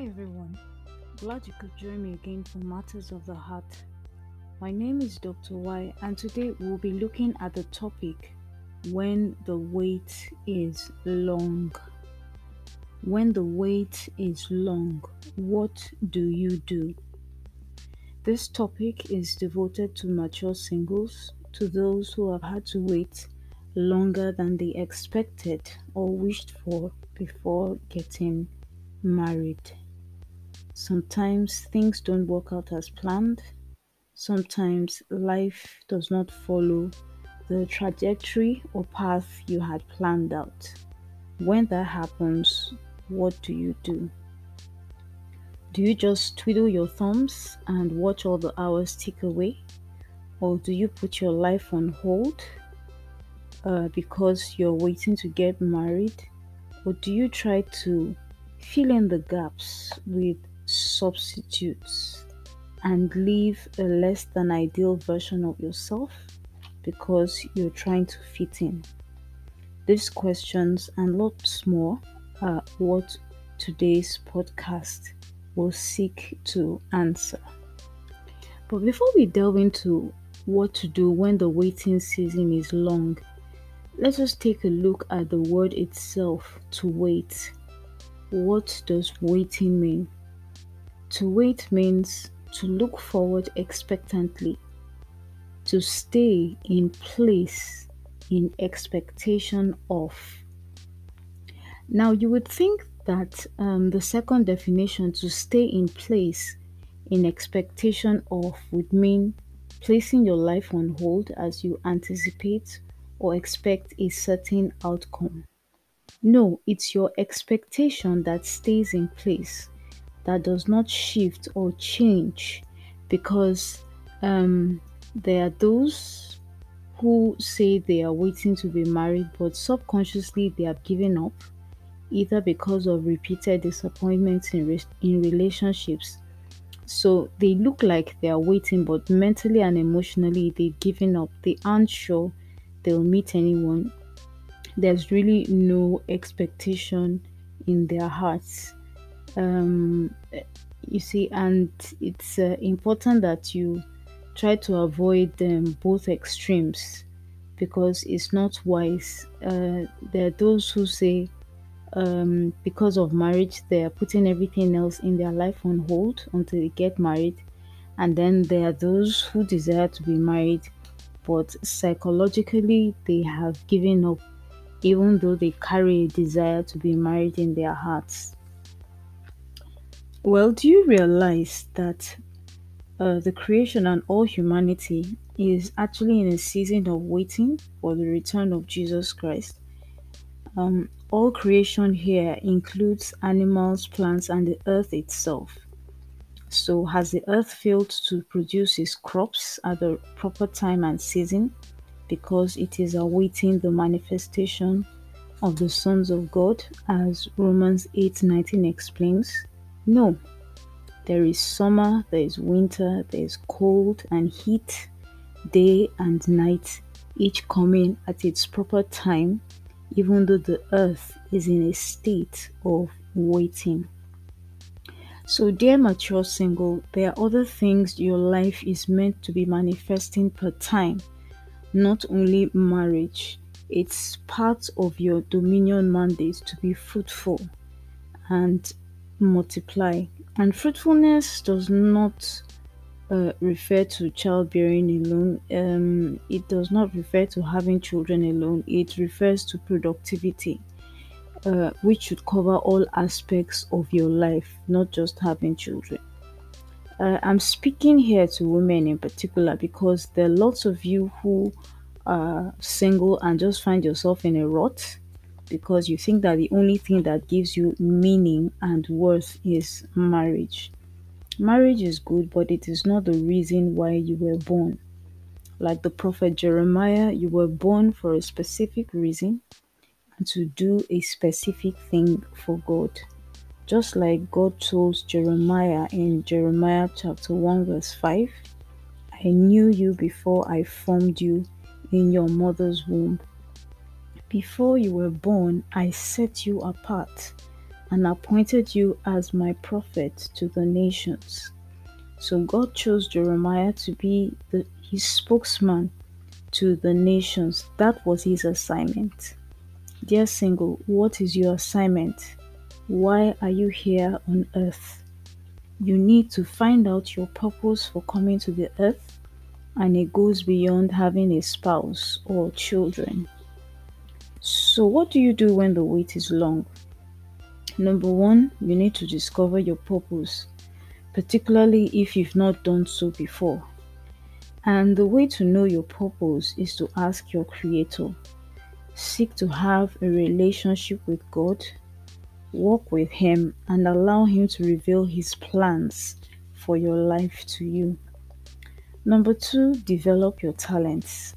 Hi everyone, glad you could join me again for Matters of the Heart. My name is Dr. Y, and today we'll be looking at the topic when the wait is long. When the wait is long, what do you do? This topic is devoted to mature singles, to those who have had to wait longer than they expected or wished for before getting married. Sometimes things don't work out as planned. Sometimes life does not follow the trajectory or path you had planned out. When that happens, what do you do? Do you just twiddle your thumbs and watch all the hours tick away? Or do you put your life on hold uh, because you're waiting to get married? Or do you try to fill in the gaps with substitutes and live a less than ideal version of yourself because you're trying to fit in? These questions and lots more are what today's podcast will seek to answer. But before we delve into what to do when the waiting season is long, let us take a look at the word itself to wait. What does waiting mean? To wait means to look forward expectantly, to stay in place in expectation of. Now, you would think that um, the second definition, to stay in place in expectation of, would mean placing your life on hold as you anticipate or expect a certain outcome. No, it's your expectation that stays in place, that does not shift or change, because um, there are those who say they are waiting to be married, but subconsciously they have given up, either because of repeated disappointments in, re- in relationships. So they look like they are waiting, but mentally and emotionally they've given up. They aren't sure they'll meet anyone there's really no expectation in their hearts. Um, you see, and it's uh, important that you try to avoid um, both extremes because it's not wise. Uh, there are those who say um, because of marriage, they are putting everything else in their life on hold until they get married. And then there are those who desire to be married, but psychologically they have given up even though they carry a desire to be married in their hearts. Well, do you realize that uh, the creation and all humanity is actually in a season of waiting for the return of Jesus Christ? Um, all creation here includes animals, plants, and the earth itself. So, has the earth failed to produce its crops at the proper time and season? because it is awaiting the manifestation of the sons of God, as Romans 8:19 explains. No, there is summer, there is winter, there is cold and heat, day and night, each coming at its proper time, even though the earth is in a state of waiting. So, dear mature single, there are other things your life is meant to be manifesting per time not only marriage, it's part of your dominion mandate to be fruitful and multiply. And fruitfulness does not uh, refer to childbearing alone, um, it does not refer to having children alone, it refers to productivity. Uh, which should cover all aspects of your life, not just having children. Uh, I'm speaking here to women in particular because there are lots of you who are single and just find yourself in a rut because you think that the only thing that gives you meaning and worth is marriage. Marriage is good, but it is not the reason why you were born. Like the prophet Jeremiah, you were born for a specific reason and to do a specific thing for God. Just like God told Jeremiah in Jeremiah chapter 1, verse 5 I knew you before I formed you in your mother's womb. Before you were born, I set you apart. and appointed you as my prophet to the nations. So God chose Jeremiah to be the, his spokesman to the nations. That was his assignment. Dear single, what is your assignment? Why are you here on earth? You need to find out your purpose for coming to the earth, and it goes beyond having a spouse or children. So, what do you do when the wait is long? Number one, you need to discover your purpose, particularly if you've not done so before. And the way to know your purpose is to ask your Creator. Seek to have a relationship with God, walk with Him, and allow Him to reveal His plans for your life to you. Number two, develop your talents.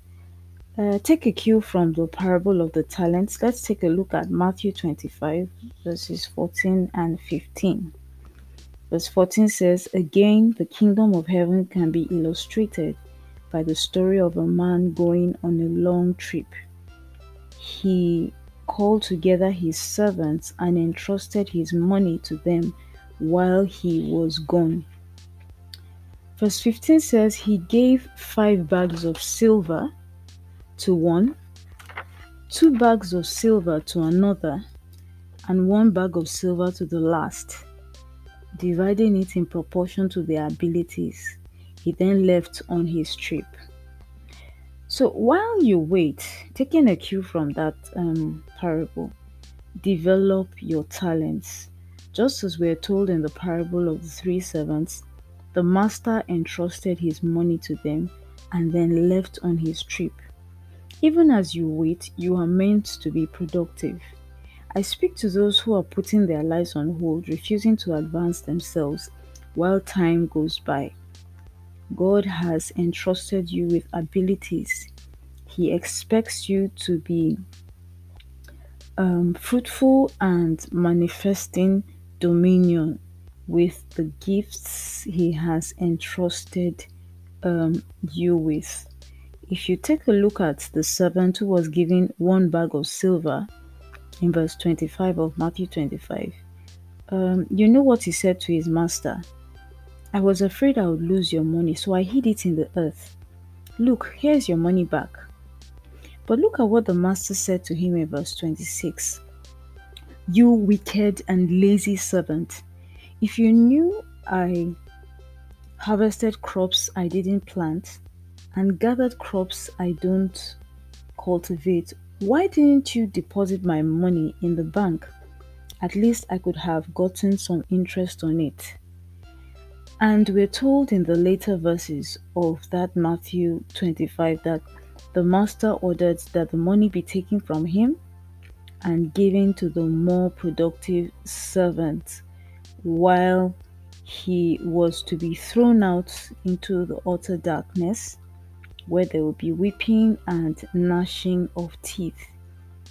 Uh, take a cue from the parable of the talents. Let's take a look at Matthew 25, verses 14 and 15. Verse 14 says, Again, the kingdom of heaven can be illustrated by the story of a man going on a long trip. He called together his servants and entrusted his money to them while he was gone. Verse 15 says, He gave five bags of silver to one, two bags of silver to another, and one bag of silver to the last, dividing it in proportion to their abilities. He then left on his trip. So while you wait, taking a cue from that um, parable, develop your talents. Just as we're told in the parable of the three servants, the master entrusted his money to them and then left on his trip. Even as you wait, you are meant to be productive. I speak to those who are putting their lives on hold, refusing to advance themselves while time goes by. God has entrusted you with abilities. He expects you to be um, fruitful and manifesting dominion with the gifts He has entrusted um, you with. If you take a look at the servant who was given one bag of silver in verse 25 of Matthew 25, um, you know what he said to his master. I was afraid I would lose your money, so I hid it in the earth. Look, here's your money back. But look at what the master said to him in verse 26 You wicked and lazy servant, if you knew I harvested crops I didn't plant and gathered crops I don't cultivate, why didn't you deposit my money in the bank? At least I could have gotten some interest on it. And we're told in the later verses of that Matthew 25 that the master ordered that the money be taken from him and given to the more productive servant, while he was to be thrown out into the utter darkness where there will be weeping and gnashing of teeth.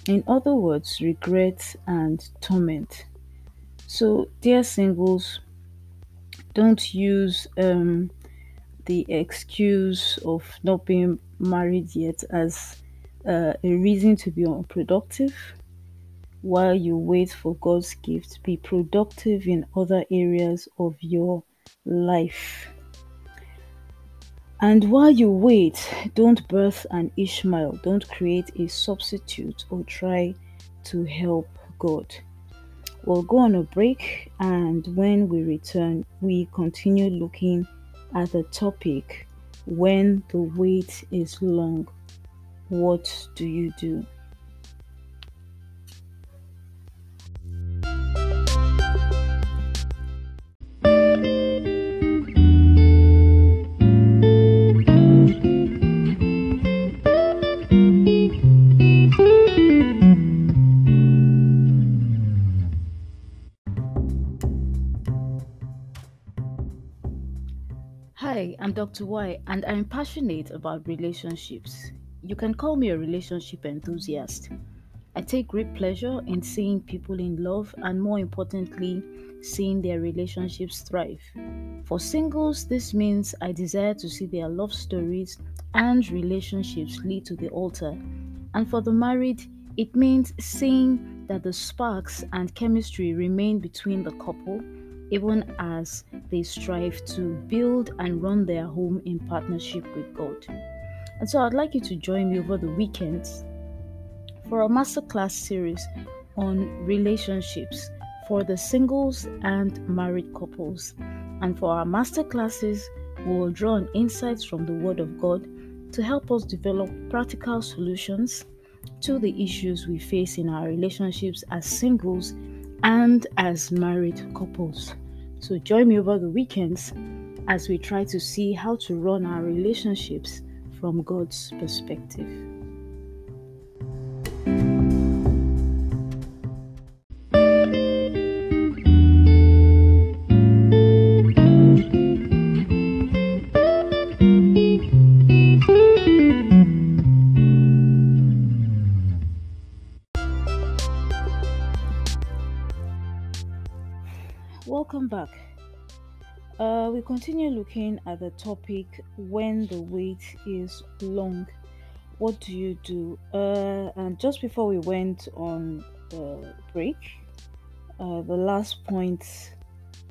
In other words, regret and torment. So, dear singles, don't use um, the excuse of not being married yet as uh, a reason to be unproductive while you wait for God's gift. Be productive in other areas of your life. And while you wait, don't birth an Ishmael, don't create a substitute or try to help God. We'll go on a break, and when we return, we continue looking at the topic when the wait is long. What do you do? Dr. Y, and I'm passionate about relationships. You can call me a relationship enthusiast. I take great pleasure in seeing people in love and, more importantly, seeing their relationships thrive. For singles, this means I desire to see their love stories and relationships lead to the altar. And for the married, It means seeing that the sparks and chemistry remain between the couple even as they strive to build and run their home in partnership with God. And so I'd like you to join me over the weekends for a masterclass series on relationships for the singles and married couples. And for our masterclasses, we will draw on insights from the Word of God to help us develop practical solutions to the issues we face in our relationships as singles and as married couples. So join me over the weekends as we try to see how to run our relationships from God's perspective. Continue looking at the topic when the wait is long. What do you do? Uh, and just before we went on the break, uh, the last point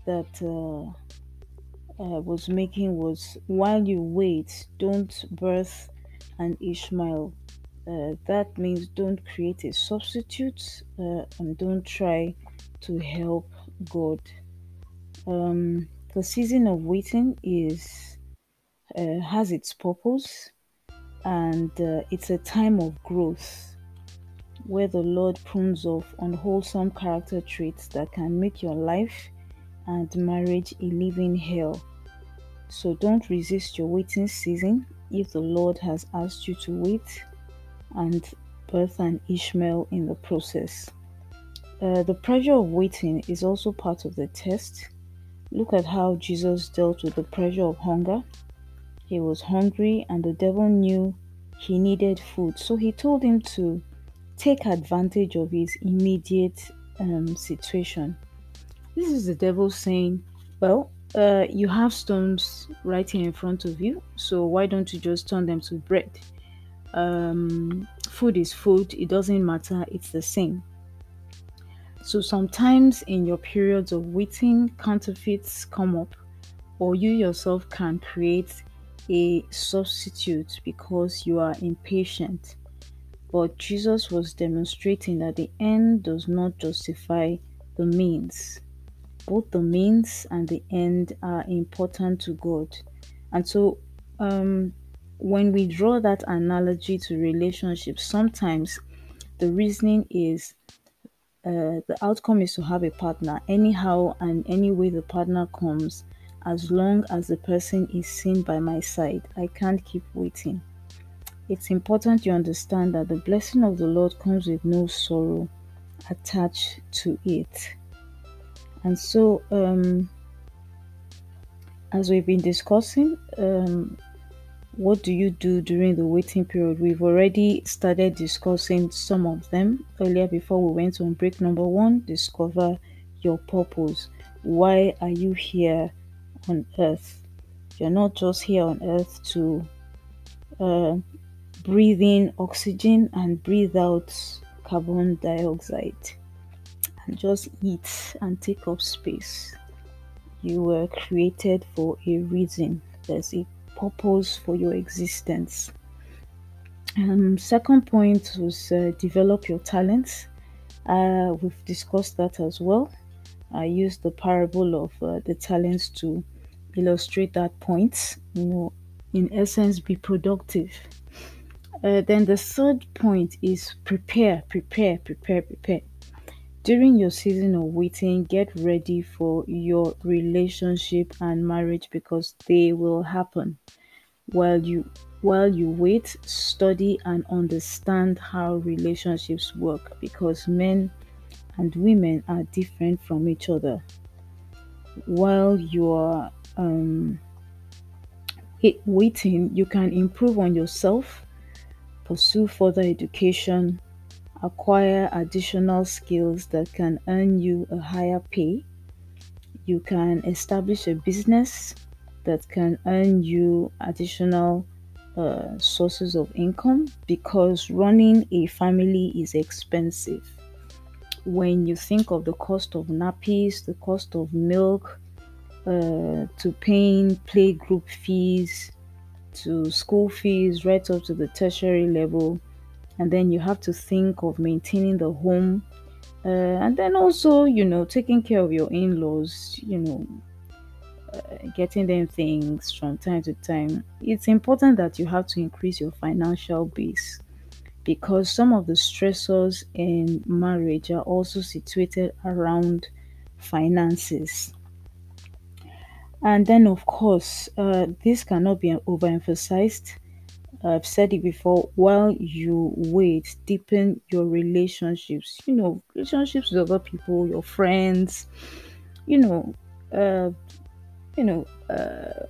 that uh, uh, was making was while you wait, don't birth an Ishmael. Uh, that means don't create a substitute and don't try to help God. Um, the season of waiting is uh, has its purpose, and uh, it's a time of growth where the Lord prunes off unwholesome character traits that can make your life and marriage a living hell. So don't resist your waiting season if the Lord has asked you to wait and birth an Ishmael in the process. Uh, the pressure of waiting is also part of the test Look at how Jesus dealt with the pressure of hunger. He was hungry, and the devil knew he needed food. So he told him to take advantage of his immediate um, situation. This is the devil saying, Well, uh, you have stones right here in front of you, so why don't you just turn them to bread? Um, food is food, it doesn't matter, it's the same. So sometimes in your periods of waiting, counterfeits come up, or you yourself can create a substitute because you are impatient. But Jesus was demonstrating that the end does not justify the means. Both the means and the end are important to God. And so, um, when we draw that analogy to relationships, sometimes the reasoning is uh, the outcome is to have a partner. Anyhow and any way the partner comes as long as the person is seen by my side i can't keep waiting. It's important you understand that the blessing of the lord comes with no sorrow attached to it. And so um, as we've been discussing um, what do you do during the waiting period? We've already started discussing some of them earlier before we went on break. Number one, discover your purpose. Why are you here on earth? You're not just here on earth to uh, breathe in oxygen and breathe out carbon dioxide and just eat and take up space. You were created for a reason. There's a purpose for your existence. Um, second point was uh, develop your talents. Uh, we've discussed that as well. I used the parable of uh, the talents to illustrate that point. You know, in essence, be productive. Uh, then the third point is prepare, prepare, prepare, prepare. During your season of waiting, get ready for your relationship and marriage because they will happen. While you while you wait, study and understand how relationships work because men and women are different from each other. While you are um, waiting, you can improve on yourself, pursue further education, acquire additional skills that can earn you a higher pay. You can establish a business that can earn you additional uh, sources of income because running a family is expensive. When you think of the cost of nappies, the cost of milk, uh, to paying play group fees, to school fees, right up to the tertiary level, and then you have to think of maintaining the home, uh, and then also, you know, taking care of your in laws, you know, uh, getting them things from time to time, it's important that you have to increase your financial base because some of the stressors in marriage are also situated around finances. And then, of course, uh, this cannot be overemphasized. I've said it before. While you wait, deepen your relationships. You know, relationships with other people, your friends. You know, uh, you know, uh,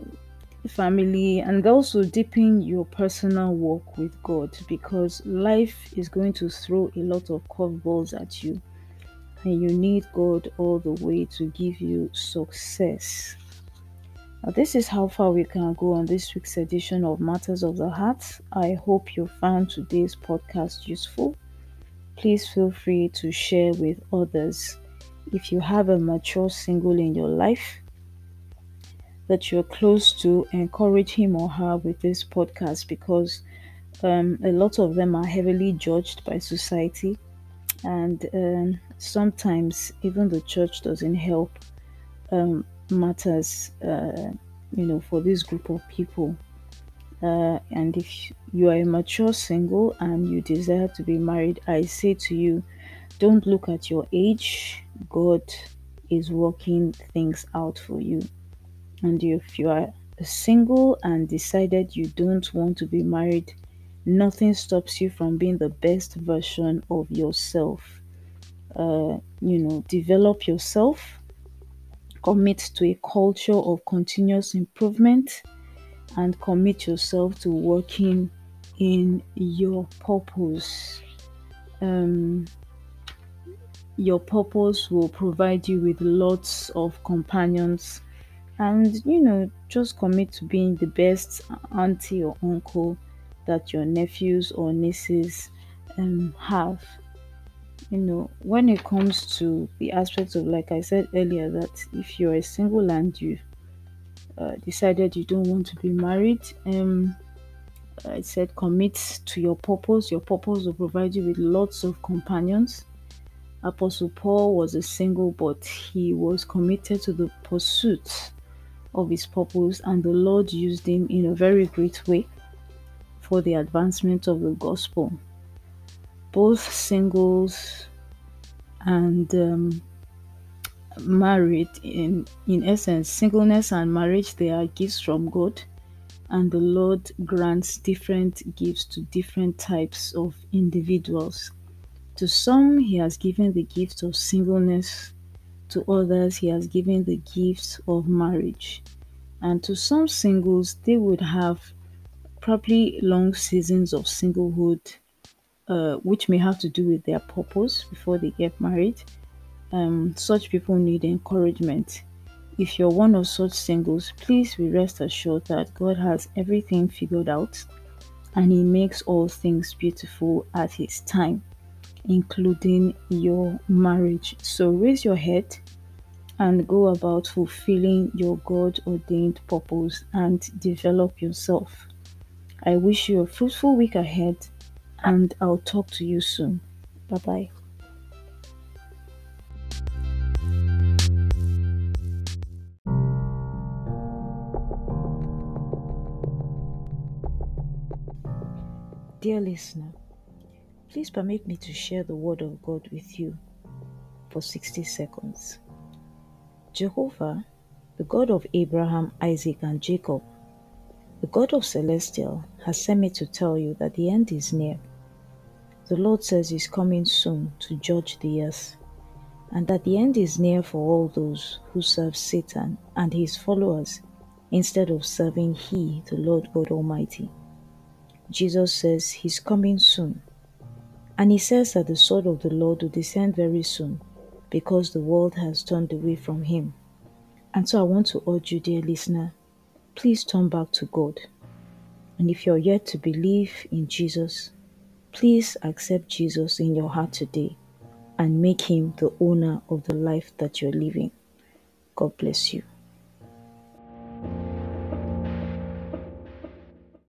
family, and also deepen your personal walk with God because life is going to throw a lot of curveballs at you, and you need God all the way to give you success. Now, this is how far we can go on this week's edition of Matters of the Heart. I hope you found today's podcast useful. Please feel free to share with others. If you have a mature single in your life, that you're close to, encourage him or her with this podcast because um, a lot of them are heavily judged by society, and um, sometimes even the church doesn't help um, matters, uh, you know, for this group of people. Uh, and if you are a mature single and you desire to be married, I say to you, don't look at your age. God is working things out for you. And if you are single and decided you don't want to be married, nothing stops you from being the best version of yourself. Uh, you know, develop yourself, commit to a culture of continuous improvement, and commit yourself to working in your purpose. Um, your purpose will provide you with lots of companions and you know just commit to being the best auntie or uncle that your nephews or nieces um, have you know when it comes to the aspects of like i said earlier that if you're a single and you uh, decided you don't want to be married um i said commit to your purpose your purpose will provide you with lots of companions apostle paul was a single but he was committed to the pursuit of his purpose, and the Lord used him in a very great way for the advancement of the gospel. Both singles and um, married, in, in essence, singleness and marriage, they are gifts from God, and the Lord grants different gifts to different types of individuals. To some, He has given the gift of singleness to others, he has given the gift of marriage. And to some singles, they would have probably long seasons of singlehood, uh, which may have to do with their purpose before they get married. Um, such people need encouragement. If you're one of such singles, please be rest assured that God has everything figured out and He makes all things beautiful at His time including your marriage. So raise your head and go about fulfilling your God ordained purpose and develop yourself. I wish you a fruitful week ahead and I'll talk to you soon. Bye bye. Dear listener, Please permit me to share the Word of God with you for 60 seconds. Jehovah, the God of Abraham, Isaac, and Jacob, the God of Celestial, has sent me to tell you that the end is near. The Lord says He's coming soon to judge the earth, and that the end is near for all those who serve Satan and his followers instead of serving He, the Lord God Almighty. Jesus says He's coming soon and he says that the sword of the Lord will descend very soon because the world has turned away from him. And so I want to urge you, dear listener, please turn back to God. And if you're yet to believe in Jesus, please accept Jesus in your heart today and make him the owner of the life that you're living. God bless you.